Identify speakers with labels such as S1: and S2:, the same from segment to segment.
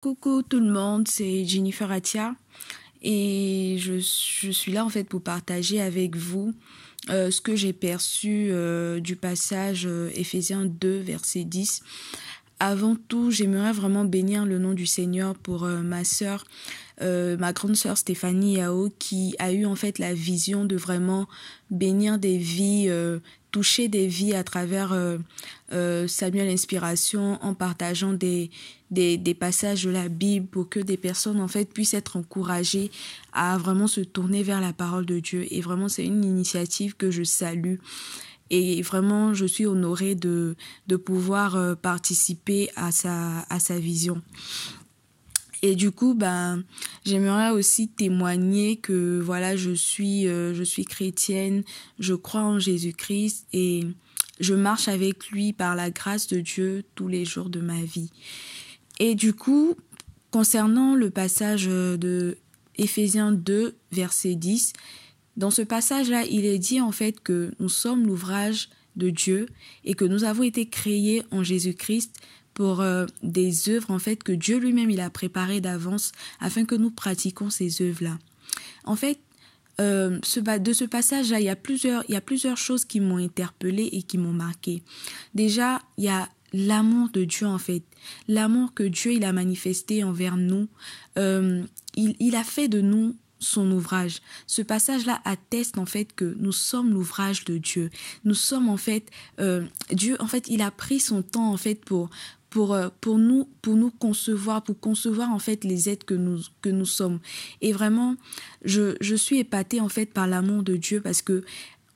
S1: Coucou tout le monde, c'est Jennifer Atia et je, suis là en fait pour partager avec vous euh, ce que j'ai perçu euh, du passage euh, Éphésiens 2 verset 10. Avant tout, j'aimerais vraiment bénir le nom du Seigneur pour ma sœur, ma grande sœur Stéphanie Yao, qui a eu en fait la vision de vraiment bénir des vies toucher des vies à travers euh, euh, Samuel Inspiration en partageant des, des, des, passages de la Bible pour que des personnes en fait puissent être encouragées à vraiment se tourner vers la parole de Dieu. Et vraiment, c'est une initiative que je salue. Et vraiment, je suis honorée de, de pouvoir euh, participer à sa, à sa vision. Et du coup, ben, j'aimerais aussi témoigner que voilà, je suis, euh, je suis chrétienne, je crois en Jésus-Christ et je marche avec lui par la grâce de Dieu tous les jours de ma vie. Et du coup, concernant le passage de Éphésiens 2, verset 10, dans ce passage-là, il est dit en fait que nous sommes l'ouvrage de Dieu et que nous avons été créés en Jésus-Christ pour euh, des œuvres en fait que Dieu lui-même il a préparées d'avance afin que nous pratiquions ces œuvres-là. En fait, euh, ce, de ce passage-là, il y a plusieurs, choses qui m'ont interpellée et qui m'ont marqué. Déjà, il y a l'amour de Dieu en fait, l'amour que Dieu il a manifesté envers nous. Euh, il, il a fait de nous son ouvrage. Ce passage-là atteste en fait que nous sommes l'ouvrage de Dieu. Nous sommes en fait euh, Dieu. En fait, il a pris son temps en fait pour pour, euh, pour, nous, pour nous concevoir, pour concevoir en fait les êtres que nous, que nous sommes. Et vraiment, je, je suis épatée en fait par l'amour de Dieu parce que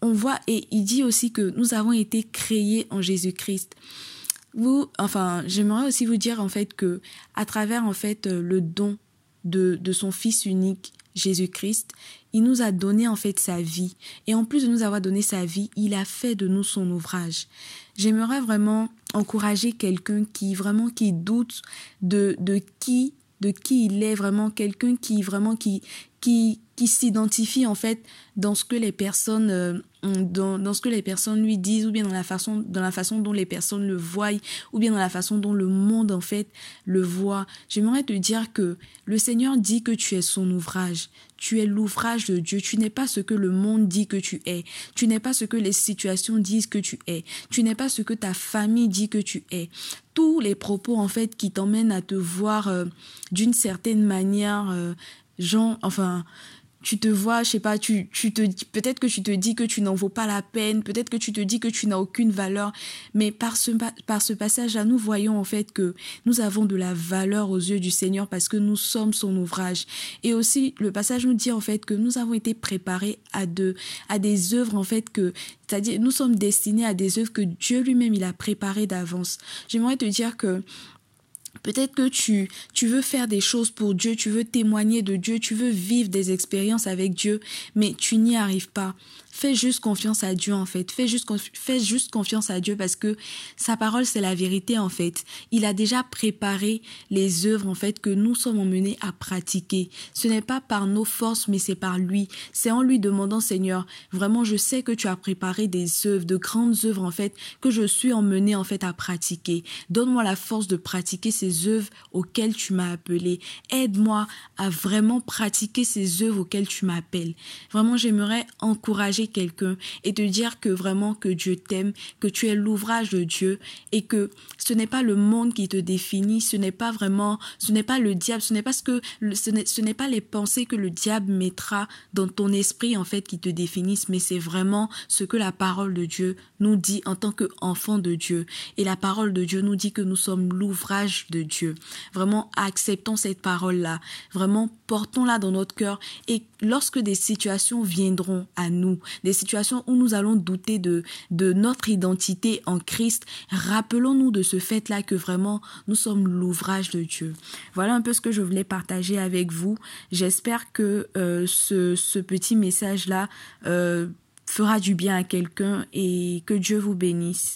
S1: on voit, et il dit aussi que nous avons été créés en Jésus-Christ. Vous, enfin, j'aimerais aussi vous dire en fait que à travers en fait le don de, de son Fils unique, Jésus-Christ, il nous a donné en fait sa vie. Et en plus de nous avoir donné sa vie, il a fait de nous son ouvrage. J'aimerais vraiment encourager quelqu'un qui vraiment qui doute de, de qui de qui il est vraiment quelqu'un qui vraiment qui qui qui s'identifie en fait dans ce que les personnes euh, dans, ce que les personnes lui disent ou bien dans la façon dont les personnes le voient ou bien dans la façon dont le monde en fait le voit. J'aimerais te dire que le Seigneur dit que tu es son ouvrage. Tu es l'ouvrage de Dieu. Tu n'es pas ce que le monde dit que tu es. Tu n'es pas ce que les situations disent que tu es. Tu n'es pas ce que ta famille dit que tu es. Tous les propos en fait qui t'emmènent à te voir euh, d'une certaine manière, euh, enfin, tu te vois, je sais pas, tu, tu te peut-être que tu te dis que tu n'en vaux pas la peine, peut-être que tu te dis que tu n'as aucune valeur, mais par ce, par ce passage-là, nous voyons en fait que nous avons de la valeur aux yeux du Seigneur parce que nous sommes son ouvrage. Et aussi, le passage nous dit en fait que nous avons été préparés à de, à des œuvres en fait que, c'est-à-dire, nous sommes destinés à des œuvres que Dieu lui-même il a préparées d'avance. J'aimerais te dire que Peut-être que tu, tu veux faire des choses pour Dieu, tu veux témoigner de Dieu, tu veux vivre des expériences avec Dieu, mais tu n'y arrives pas. Fais juste confiance à Dieu en fait. Fais juste, confiance à Dieu parce que sa parole c'est la vérité en fait. Il a déjà préparé les œuvres en fait que nous sommes emmenés à pratiquer. Ce n'est pas par nos forces mais c'est par lui. C'est en lui demandant Seigneur, vraiment je sais que tu as préparé des œuvres, de grandes œuvres en fait que je suis emmené en fait à pratiquer. Donne-moi la force de pratiquer œuvres auxquelles tu m'as appelé. Aide-moi à vraiment pratiquer ces œuvres auxquelles tu m'appelles. Vraiment j'aimerais encourager quelqu'un et te dire que vraiment que Dieu t'aime, que tu es l'ouvrage de Dieu et que ce n'est pas le monde qui te définit, ce n'est pas vraiment, ce n'est pas le diable, ce n'est pas ce que, ce n'est pas les pensées que le diable mettra dans ton esprit en fait qui te définissent, mais c'est vraiment ce que la parole de Dieu nous dit en tant qu'enfant de Dieu. Et la parole de Dieu nous dit que nous sommes l'ouvrage Dieu. Vraiment, acceptons cette parole-là. Vraiment, portons-la dans notre cœur et lorsque des situations viendront à nous, des situations où nous allons douter de, de notre identité en Christ, rappelons-nous de ce fait-là que vraiment nous sommes l'ouvrage de Dieu. Voilà un peu ce que je voulais partager avec vous. J'espère que euh, ce, ce, petit message-là euh, fera du bien à quelqu'un et que Dieu vous bénisse.